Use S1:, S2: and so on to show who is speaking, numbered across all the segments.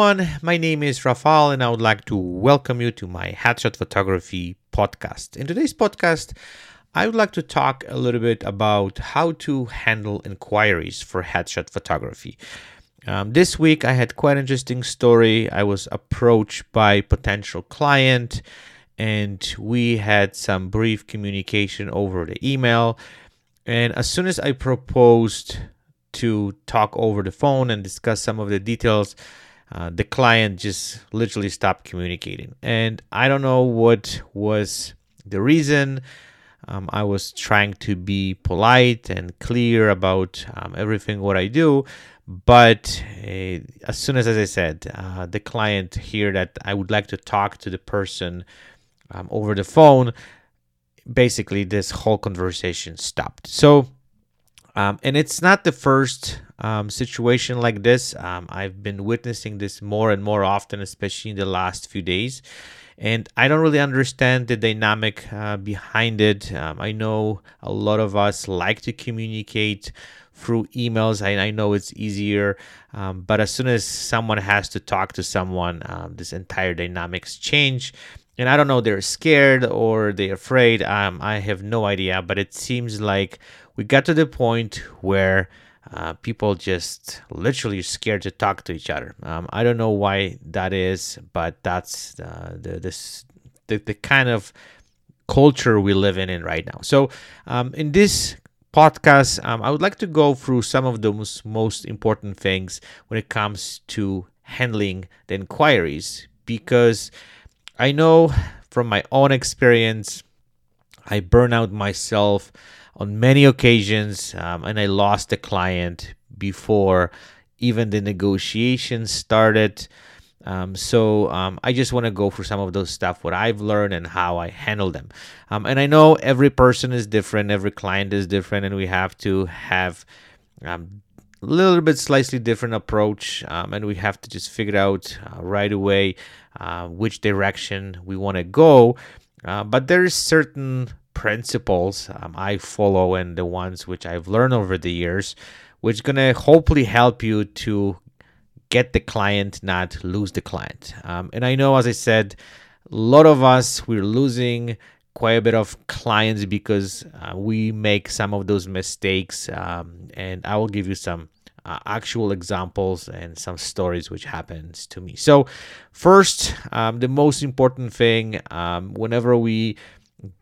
S1: Everyone. My name is Rafal, and I would like to welcome you to my Headshot Photography podcast. In today's podcast, I would like to talk a little bit about how to handle inquiries for headshot photography. Um, this week, I had quite an interesting story. I was approached by potential client, and we had some brief communication over the email. And as soon as I proposed to talk over the phone and discuss some of the details, uh, the client just literally stopped communicating. And I don't know what was the reason. Um, I was trying to be polite and clear about um, everything what I do, but uh, as soon as, as I said, uh, the client here that I would like to talk to the person um, over the phone, basically this whole conversation stopped. So, um, and it's not the first um, situation like this. Um, I've been witnessing this more and more often, especially in the last few days. And I don't really understand the dynamic uh, behind it. Um, I know a lot of us like to communicate through emails. I, I know it's easier, um, but as soon as someone has to talk to someone, um, this entire dynamics change. And I don't know, they're scared or they're afraid. Um, I have no idea, but it seems like we got to the point where uh, people just literally scared to talk to each other. Um, I don't know why that is, but that's uh, the this the, the kind of culture we live in, in right now. So um, in this podcast, um, I would like to go through some of those most important things when it comes to handling the inquiries because I know from my own experience, I burn out myself on many occasions, um, and I lost a client before even the negotiations started. Um, so um, I just want to go through some of those stuff, what I've learned and how I handle them. Um, and I know every person is different, every client is different, and we have to have a um, little bit slightly different approach, um, and we have to just figure out uh, right away uh, which direction we want to go. Uh, but there's certain principles um, I follow and the ones which I've learned over the years, which gonna hopefully help you to get the client, not lose the client. Um, and I know, as I said, a lot of us we're losing quite a bit of clients because uh, we make some of those mistakes. Um, and I will give you some uh, actual examples and some stories which happens to me. So, first, um, the most important thing um, whenever we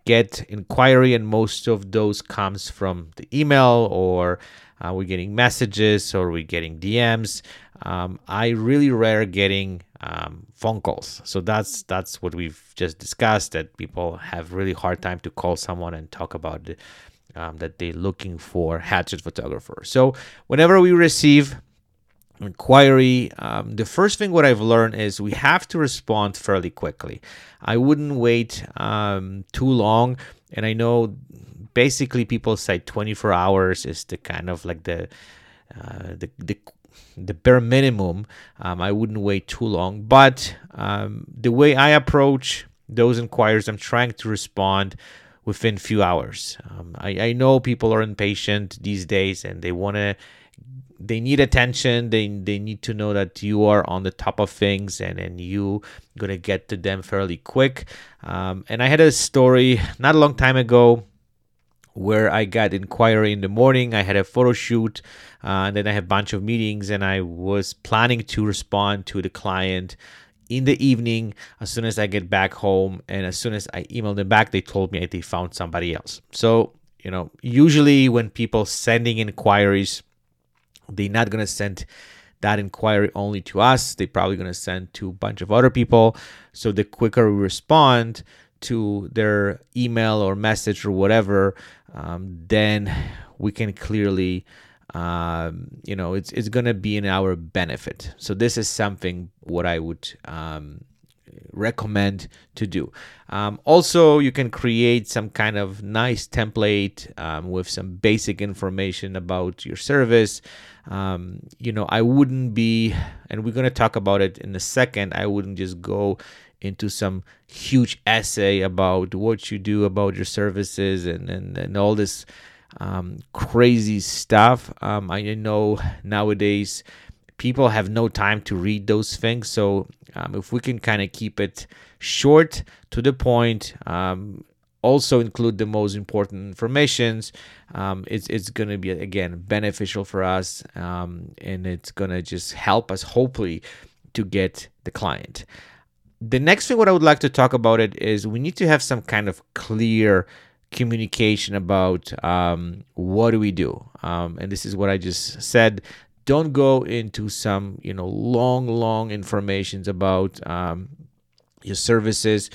S1: get inquiry and most of those comes from the email or uh, we're getting messages or we're getting dms um, i really rare getting um, phone calls. So that's that's what we've just discussed that people have really hard time to call someone and talk about um, that they're looking for headshot photographer. So whenever we receive inquiry. Um, the first thing what i've learned is we have to respond fairly quickly. I wouldn't wait um, too long. And i know basically people say 24 hours is the kind of like the uh, the, the the bare minimum. Um, i wouldn't wait too long. But um, the way i approach those inquiries i'm trying to respond within few hours. Um, I, I know people are impatient these days and they want to they need attention they they need to know that you are on the top of things and and you gonna get to them fairly quick. Um, and i had a story not a long time ago where i got inquiry in the morning. I had a photo shoot uh, and then i had a bunch of meetings and i was planning to respond to the client in the evening. As soon as i get back home and as soon as i emailed them back they told me they found somebody else. So you know usually when people sending inquiries they're not going to send that inquiry only to us. They're probably going to send to a bunch of other people. So the quicker we respond to their email or message or whatever, um, then we can clearly, um, you know, it's it's going to be in our benefit. So this is something what I would um, recommend to do. Um, also, you can create some kind of nice template um, with some basic information about your service. Um, you know, I wouldn't be, and we're going to talk about it in a second, I wouldn't just go into some huge essay about what you do about your services and, and, and all this um, crazy stuff. Um, I know nowadays people have no time to read those things. So um, if we can kind of keep it short to the point, um, also include the most important informations, um, it's it's going to be again beneficial for us, um, and it's going to just help us hopefully to get the client. The next thing what I would like to talk about it is we need to have some kind of clear communication about um, what do we do, um, and this is what I just said don't go into some you know long long informations about um, your services.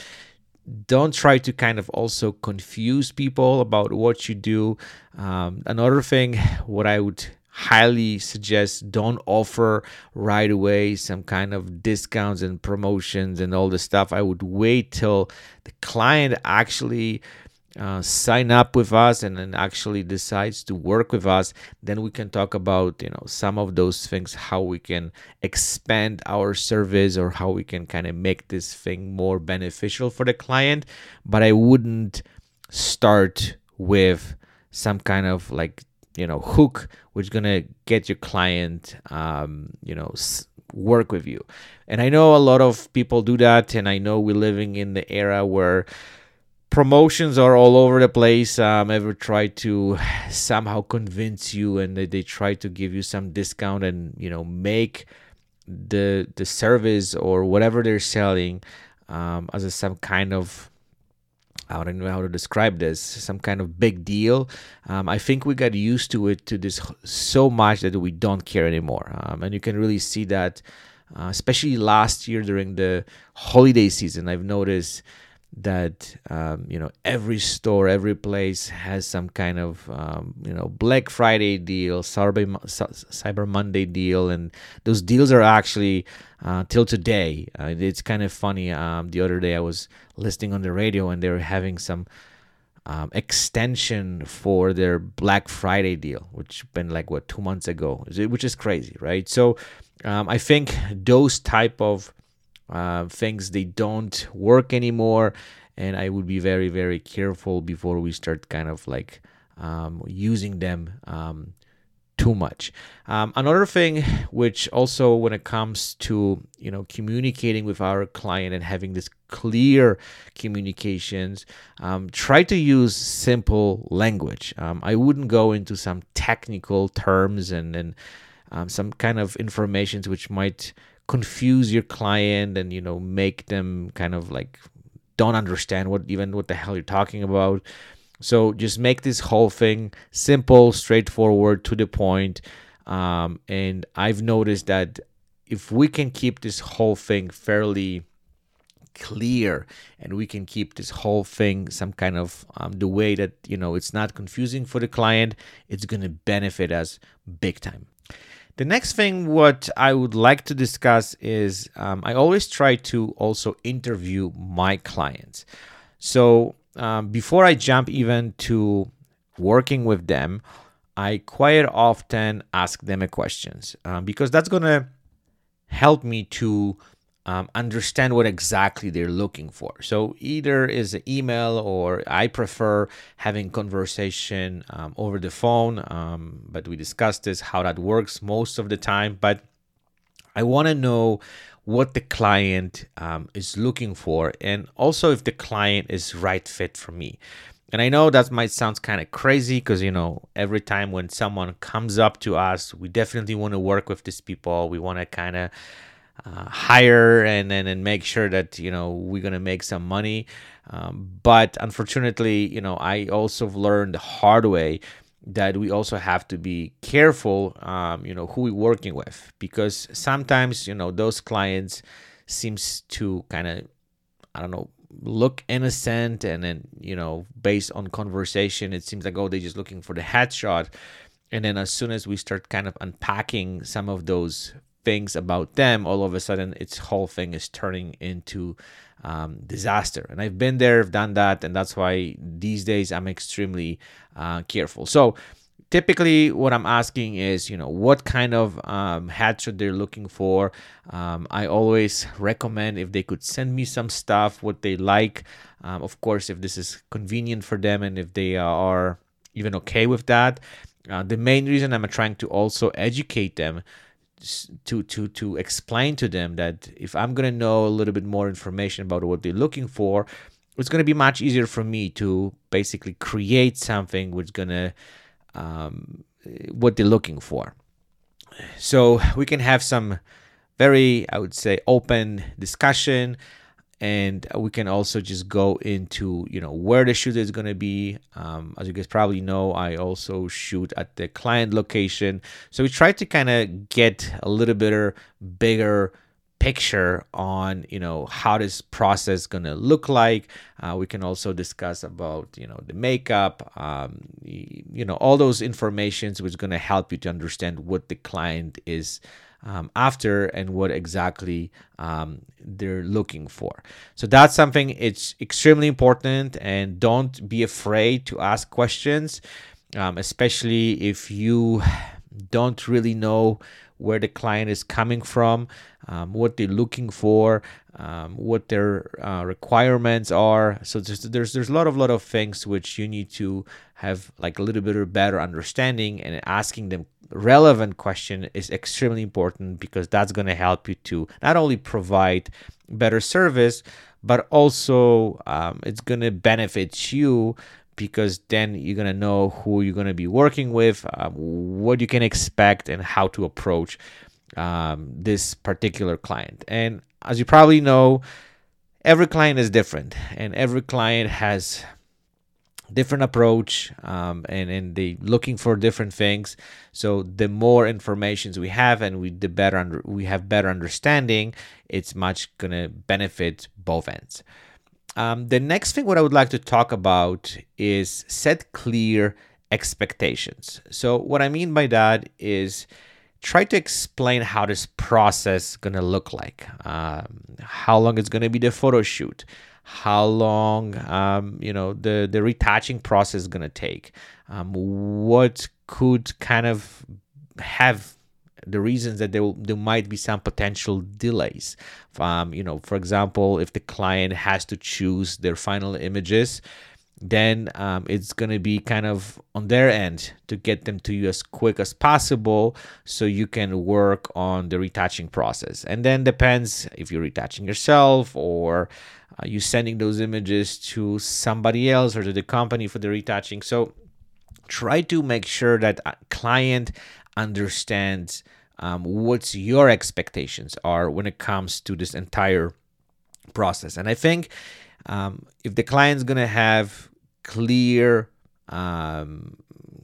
S1: Don't try to kind of also confuse people about what you do. Um, another thing what i would highly suggest don't offer right away some kind of discounts and promotions and all the stuff. I would wait till the client actually uh, sign up with us and then actually decides to work with us then we can talk about you know some of those things how we can expand our service or how we can kind of make this thing more beneficial for the client. But i wouldn't start with some kind of like you know hook which is gonna get your client um, you know s- work with you. And i know a lot of people do that and i know we're living in the era where promotions are all over the place. Um, ever try to somehow convince you, and they, they try to give you some discount, and you know make the the service or whatever they're selling um, as a, some kind of I don't know how to describe this. Some kind of big deal. Um, I think we got used to it to this so much that we don't care anymore, um, and you can really see that, uh, especially last year during the holiday season. I've noticed that um, you know every store every place has some kind of um, you know black friday deal cyber, monday deal and those deals are actually uh, till today. Uh, it's kind of funny um, the other day i was listening on the radio and they were having some um, extension for their black friday deal which been like what two months ago which is crazy right? So um, i think those type of uh, things they don't work anymore. And i would be very very careful before we start kind of like um, using them um, too much. Um, another thing which also when it comes to you know communicating with our client and having this clear communications um, try to use simple language. Um, i wouldn't go into some technical terms and and um, some kind of informations which might confuse your client and you know make them kind of like don't understand what even what the hell you're talking about. So just make this whole thing simple straightforward to the point. Um, and i've noticed that if we can keep this whole thing fairly clear and we can keep this whole thing some kind of um, the way that you know it's not confusing for the client it's going to benefit us big time the next thing, what I would like to discuss is um, I always try to also interview my clients. So um, before I jump even to working with them, I quite often ask them a questions um, because that's gonna help me to um, understand what exactly they're looking for. So either is an email or I prefer having conversation um, over the phone. Um, but we discussed this how that works most of the time. But I want to know what the client um, is looking for and also if the client is right fit for me. And I know that might sound kind of crazy because, you know, every time when someone comes up to us, we definitely want to work with these people. We want to kind of uh, hire and, and and make sure that you know we're gonna make some money. Um, but unfortunately, you know, I also learned the hard way that we also have to be careful, um, you know, who we're working with because sometimes you know those clients seems to kind of I don't know look innocent and then you know based on conversation it seems like oh they're just looking for the headshot and then as soon as we start kind of unpacking some of those things about them, all of a sudden its whole thing is turning into um, disaster. And I've been there, I've done that, and that's why these days I'm extremely uh, careful. So typically what i'm asking is you know what kind of um, headshot they're looking for um, i always recommend if they could send me some stuff what they like um, of course if this is convenient for them and if they are even okay with that uh, the main reason i'm trying to also educate them to to to explain to them that if I'm gonna know a little bit more information about what they're looking for, it's gonna be much easier for me to basically create something which gonna um, what they're looking for. So we can have some very, I would say, open discussion and we can also just go into you know where the shoot is going to be. Um, as you guys probably know i also shoot at the client location. So we try to kind of get a little bit bigger picture on you know how this process to look like. Uh, we can also discuss about you know the makeup um, you know all those informations which is going to help you to understand what the client is um, after and what exactly um, they're looking for. So that's something it's extremely important, and don't be afraid to ask questions, um, especially if you don't really know where the client is coming from, um, what they're looking for, um, what their uh, requirements are. So there's, there's there's a lot of lot of things which you need to have like a little bit of better understanding and asking them relevant question is extremely important because that's going to help you to not only provide better service but also um, it's going to benefit you because then you're going to know who you're going to be working with um, what you can expect and how to approach um, this particular client. And as you probably know every client is different and every client has different approach um, and and they looking for different things. So the more informations we have and we the better under, we have better understanding it's much gonna benefit both ends. Um, the next thing what i would like to talk about is set clear expectations. So what i mean by that is try to explain how this process to look like. Um, how long it's to be the photo shoot. How long um, you know the the retouching process is to take. Um, what could kind of have the reasons that there, there might be some potential delays. Um, you know for example if the client has to choose their final images then um, it's going to be kind of on their end to get them to you as quick as possible so you can work on the retouching process. And then depends if you're retouching yourself or uh, you sending those images to somebody else or to the company for the retouching. So try to make sure that client understands um, what's your expectations are when it comes to this entire process. And i think um, if the client's to have clear um,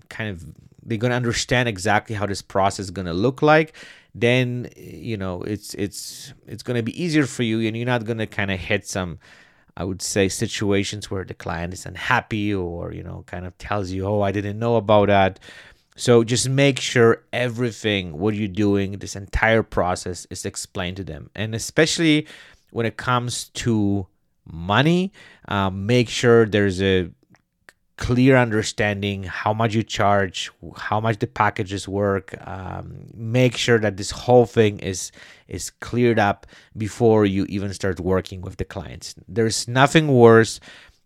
S1: kind of they're going to understand exactly how this process is going to look like then you know it's it's it's going to be easier for you and you're not going to kind of hit some i would say situations where the client is unhappy or you know kind of tells you oh i didn't know about that. So just make sure everything what you're doing this entire process is explained to them. And especially when it comes to money um, make sure there's a clear understanding how much you charge how much the packages work um, make sure that this whole thing is is cleared up before you even start working with the clients. There's nothing worse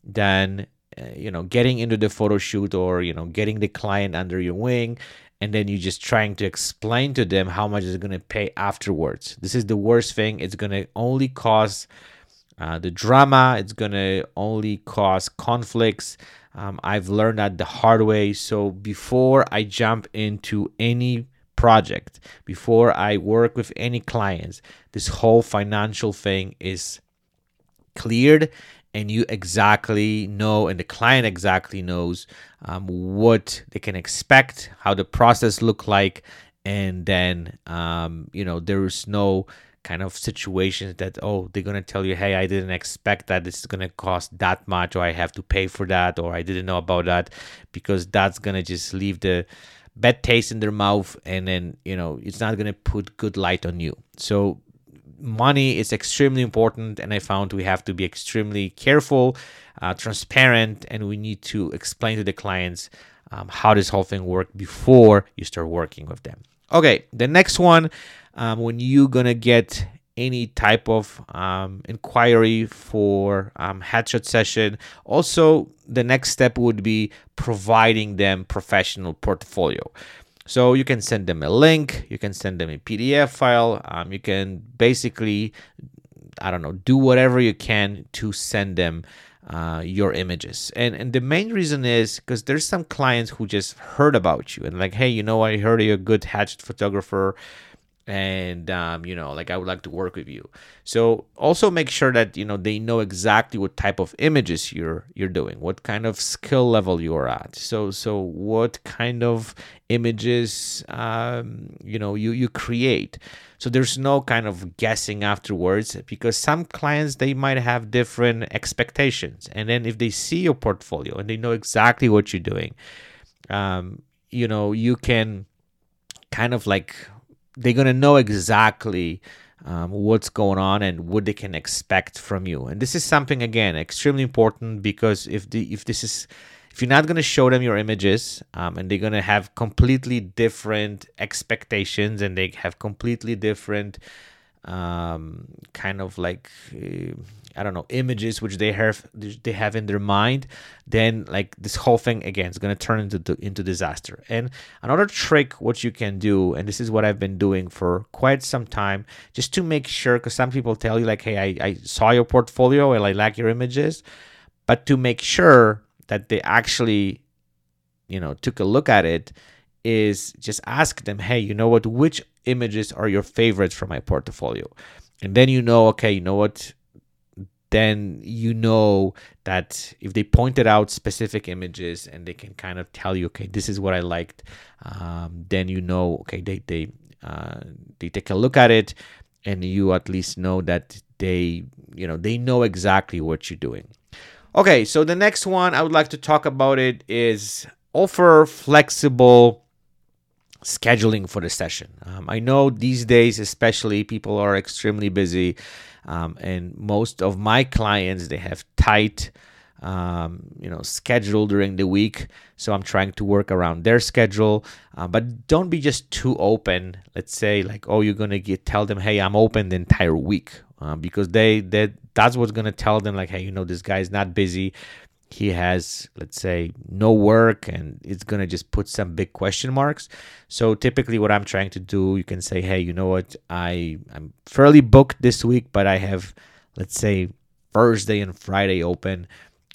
S1: than uh, you know getting into the photo shoot or you know getting the client under your wing and then you're just trying to explain to them how much is going to pay afterwards. This is the worst thing. It's going to only cause uh, the drama it's going to only cause conflicts um, I've learned that the hard way. So before I jump into any project, before I work with any clients, this whole financial thing is cleared and you exactly know and the client exactly knows um, what they can expect how the process look like and then um, you know there's no kind of situations that oh they're gonna tell you hey i didn't expect that this is gonna cost that much or i have to pay for that or i didn't know about that because that's gonna just leave the bad taste in their mouth and then you know it's not gonna put good light on you. So money is extremely important and i found we have to be extremely careful uh, transparent and we need to explain to the clients um, how this whole thing works before you start working with them okay the next one um, when you're gonna get any type of um, inquiry for um, headshot session also the next step would be providing them professional portfolio. So you can send them a link, you can send them a PDF file, um, you can basically, I don't know, do whatever you can to send them uh, your images. And and the main reason is because there's some clients who just heard about you and like, hey, you know, I heard you're a good headshot photographer and um, you know like i would like to work with you. So also make sure that you know they know exactly what type of images you're you're doing what kind of skill level you're at. So so what kind of images um, you know you you create. So there's no kind of guessing afterwards because some clients they might have different expectations. And then if they see your portfolio and they know exactly what you're doing um, you know you can kind of like they're going to know exactly um, what's going on and what they can expect from you. And this is something again extremely important because if the if this is if you're not going to show them your images um, and they're going to have completely different expectations and they have completely different um, kind of like uh, I don't know images which they have they have in their mind, then like this whole thing again is gonna turn into into disaster. And another trick what you can do, and this is what I've been doing for quite some time, just to make sure, because some people tell you like, hey, I, I saw your portfolio and I like your images, but to make sure that they actually, you know, took a look at it is just ask them, hey, you know what, which images are your favorites from my portfolio? And then you know, okay, you know what, then you know that if they pointed out specific images and they can kind of tell you, okay, this is what I liked, um, then you know, okay, they they uh, they take a look at it, and you at least know that they you know they know exactly what you're doing. Okay, so the next one I would like to talk about it is offer flexible scheduling for the session. Um, I know these days, especially, people are extremely busy, um, and most of my clients they have tight, um, you know, schedule during the week. So I'm trying to work around their schedule, uh, but don't be just too open. Let's say like, oh, you're gonna get tell them, hey, I'm open the entire week, uh, because they that that's what's gonna tell them like, hey, you know, this guy's not busy he has let's say no work and it's going to just put some big question marks. So typically what i'm trying to do you can say hey you know what? I i'm fairly booked this week but i have let's say thursday and friday open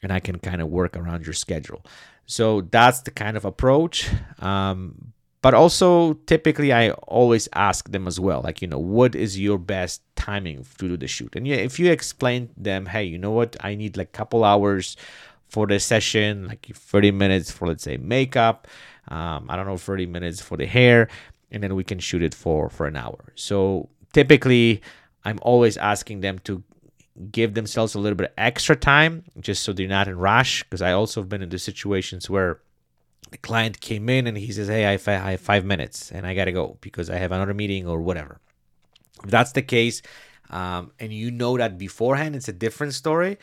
S1: and i can kind of work around your schedule. So that's the kind of approach. Um, but also typically i always ask them as well like you know what is your best timing to do the shoot? And yeah if you explain them hey you know what? I need like couple hours for the session, like 30 minutes for let's say makeup. Um, I don't know, 30 minutes for the hair, and then we can shoot it for for an hour. So typically, I'm always asking them to give themselves a little bit extra time just so they're not in rush because i also have been in the situations where the client came in and he says hey I have five minutes and i gotta go because i have another meeting or whatever if that's the case um, and you know that beforehand it's a different story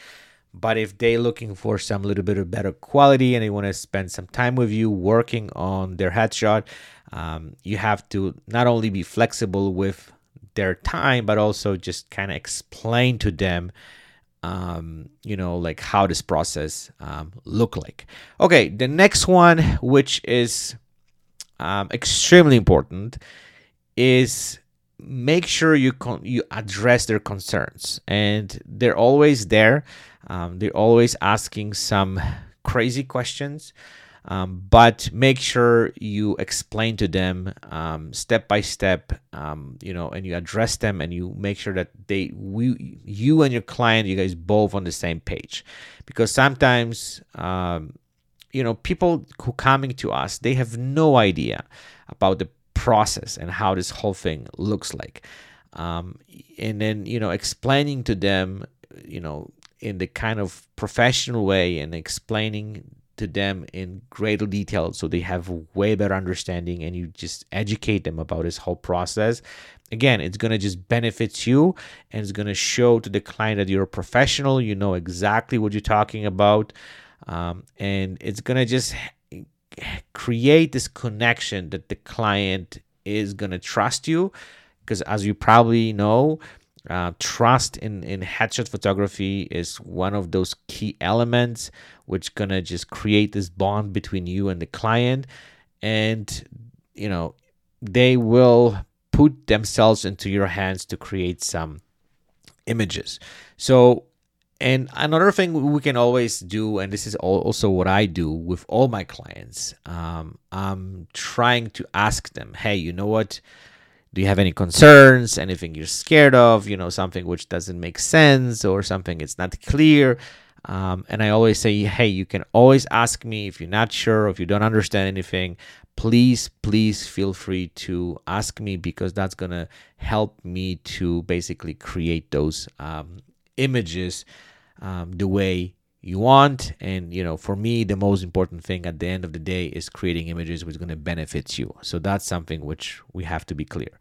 S1: but if they're looking for some little bit of better quality and they want to spend some time with you working on their headshot, um, you have to not only be flexible with their time, but also just kind of explain to them, um, you know, like how this process um, look like. Okay, the next one, which is um, extremely important, is make sure you con- you address their concerns, and they're always there. Um, they're always asking some crazy questions, um, but make sure you explain to them um, step by step, um, you know, and you address them, and you make sure that they, we, you and your client, you guys both on the same page, because sometimes, um, you know, people who coming to us, they have no idea about the process and how this whole thing looks like. Um, and then you know explaining to them you know in the kind of professional way and explaining to them in greater detail so they have way better understanding and you just educate them about this whole process. Again it's going to just benefit you and it's going to show to the client that you're a professional you know exactly what you're talking about um, and it's going to just create this connection that the client is going to trust you. Because as you probably know uh, trust in in headshot photography is one of those key elements which gonna just create this bond between you and the client and you know they will put themselves into your hands to create some images so and another thing we can always do, and this is also what I do with all my clients, um, I'm trying to ask them, hey, you know what? Do you have any concerns? Anything you're scared of? You know, something which doesn't make sense or something it's not clear? Um, and I always say, hey, you can always ask me if you're not sure, or if you don't understand anything. Please, please feel free to ask me because that's gonna help me to basically create those um, images um, the way you want. And you know for me the most important thing at the end of the day is creating images which is going to benefit you. So that's something which we have to be clear.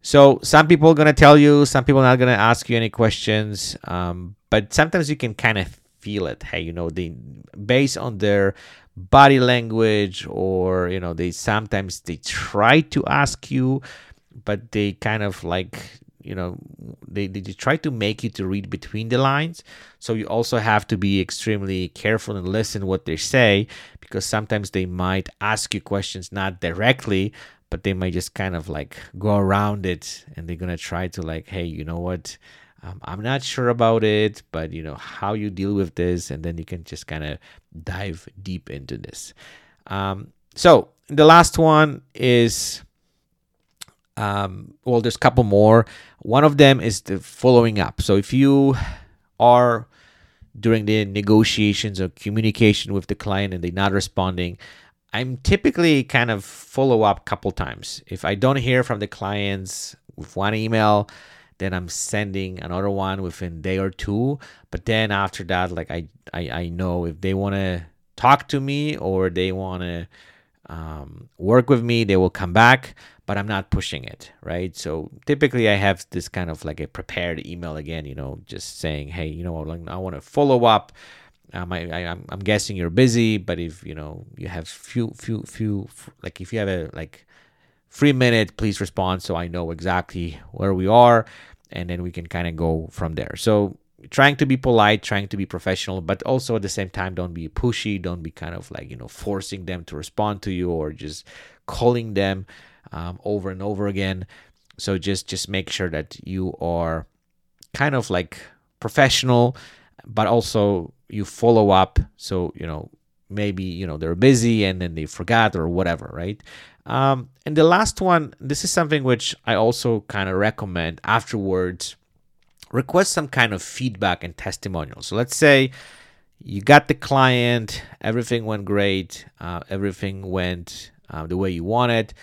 S1: So some people are going to tell you some people are not going to ask you any questions um, but sometimes you can kind of feel it. Hey you know they based on their body language or you know they sometimes they try to ask you but they kind of like you know they, they try to make you to read between the lines. So you also have to be extremely careful and listen what they say because sometimes they might ask you questions not directly but they might just kind of like go around it and they're gonna try to like hey you know what? Um, i'm not sure about it but you know how you deal with this and then you can just kind of dive deep into this. Um, so the last one is um, well, there's a couple more. One of them is the following up. So if you are during the negotiations or communication with the client and they're not responding, I'm typically kind of follow up couple times. If I don't hear from the clients with one email, then I'm sending another one within day or two. But then after that, like I I, I know if they want to talk to me or they want to um, work with me, they will come back but I'm not pushing it, right? So typically I have this kind of like a prepared email again, you know, just saying, hey, you know, I want to follow up. Um, I, I, I'm, I'm guessing you're busy, but if you know you have few, few, few, like if you have a like three minute, please respond so I know exactly where we are, and then we can kind of go from there. So trying to be polite, trying to be professional, but also at the same time, don't be pushy, don't be kind of like you know forcing them to respond to you or just calling them um, over and over again. So just just make sure that you are kind of like professional, but also you follow up. So you know maybe you know they're busy and then they forgot or whatever, right? Um, and the last one, this is something which I also kind of recommend afterwards. Request some kind of feedback and testimonial. So let's say you got the client, everything went great, uh, everything went uh, the way you wanted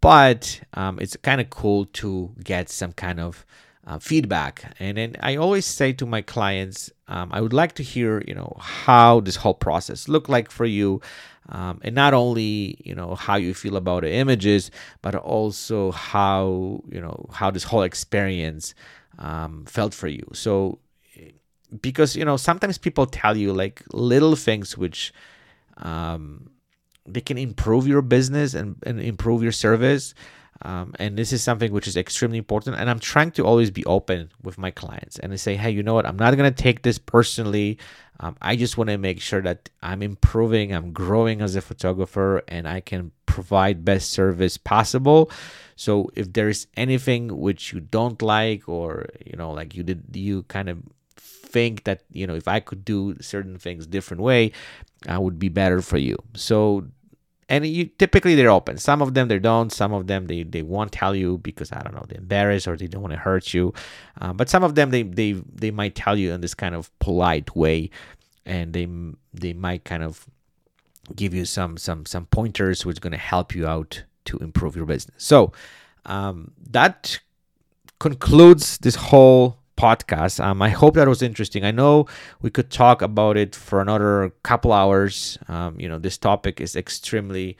S1: but um, it's kind of cool to get some kind of uh, feedback and then i always say to my clients um, i would like to hear you know how this whole process looked like for you um, and not only you know how you feel about the images but also how you know how this whole experience um, felt for you so because you know sometimes people tell you like little things which um, they can improve your business and, and improve your service. Um, and this is something which is extremely important. And I'm trying to always be open with my clients and I say, hey, you know what? I'm not going to take this personally. Um, I just want to make sure that I'm improving, I'm growing as a photographer, and I can provide best service possible. So if there's anything which you don't like, or you know, like you did, you kind of think that you know if I could do certain things different way, I would be better for you. So and you typically they're open. Some of them they don't. Some of them they, they won't tell you because i don't know they're embarrassed or they don't want to hurt you. Uh, but some of them they, they they might tell you in this kind of polite way. And they they might kind of give you some some some pointers which is going to help you out to improve your business. So um, that concludes this whole podcast. Um, I hope that was interesting. I know we could talk about it for another couple hours. Um, you know, this topic is extremely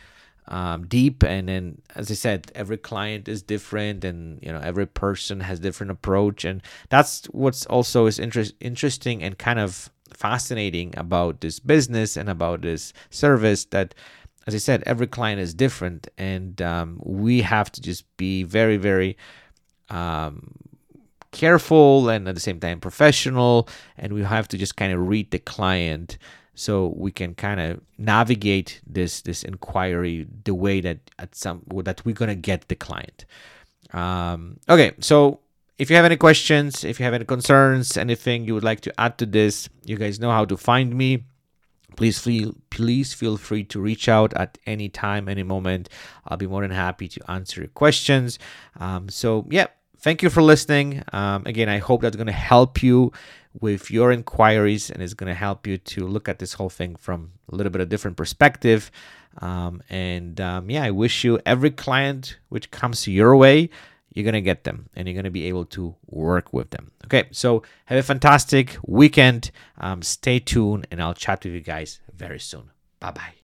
S1: um, deep, and then as I said, every client is different, and you know, every person has different approach, and that's what's also is interest interesting and kind of fascinating about this business and about this service that as I said, every client is different, and um, we have to just be very, very um, careful and at the same time professional and we have to just kind of read the client so we can kind of navigate this this inquiry the way that at some that we're gonna get the client. Um, okay, so if you have any questions, if you have any concerns, anything you would like to add to this, you guys know how to find me. Please feel please feel free to reach out at any time, any moment. I'll be more than happy to answer your questions. Um, so yeah, thank you for listening. Um, again, I hope that's going to help you with your inquiries and is going to help you to look at this whole thing from a little bit of different perspective. Um, and um, yeah, I wish you every client which comes your way, you're going to get them and you're going to be able to work with them. Okay, so have a fantastic weekend. Um, stay tuned, and I'll chat with you guys very soon. Bye bye.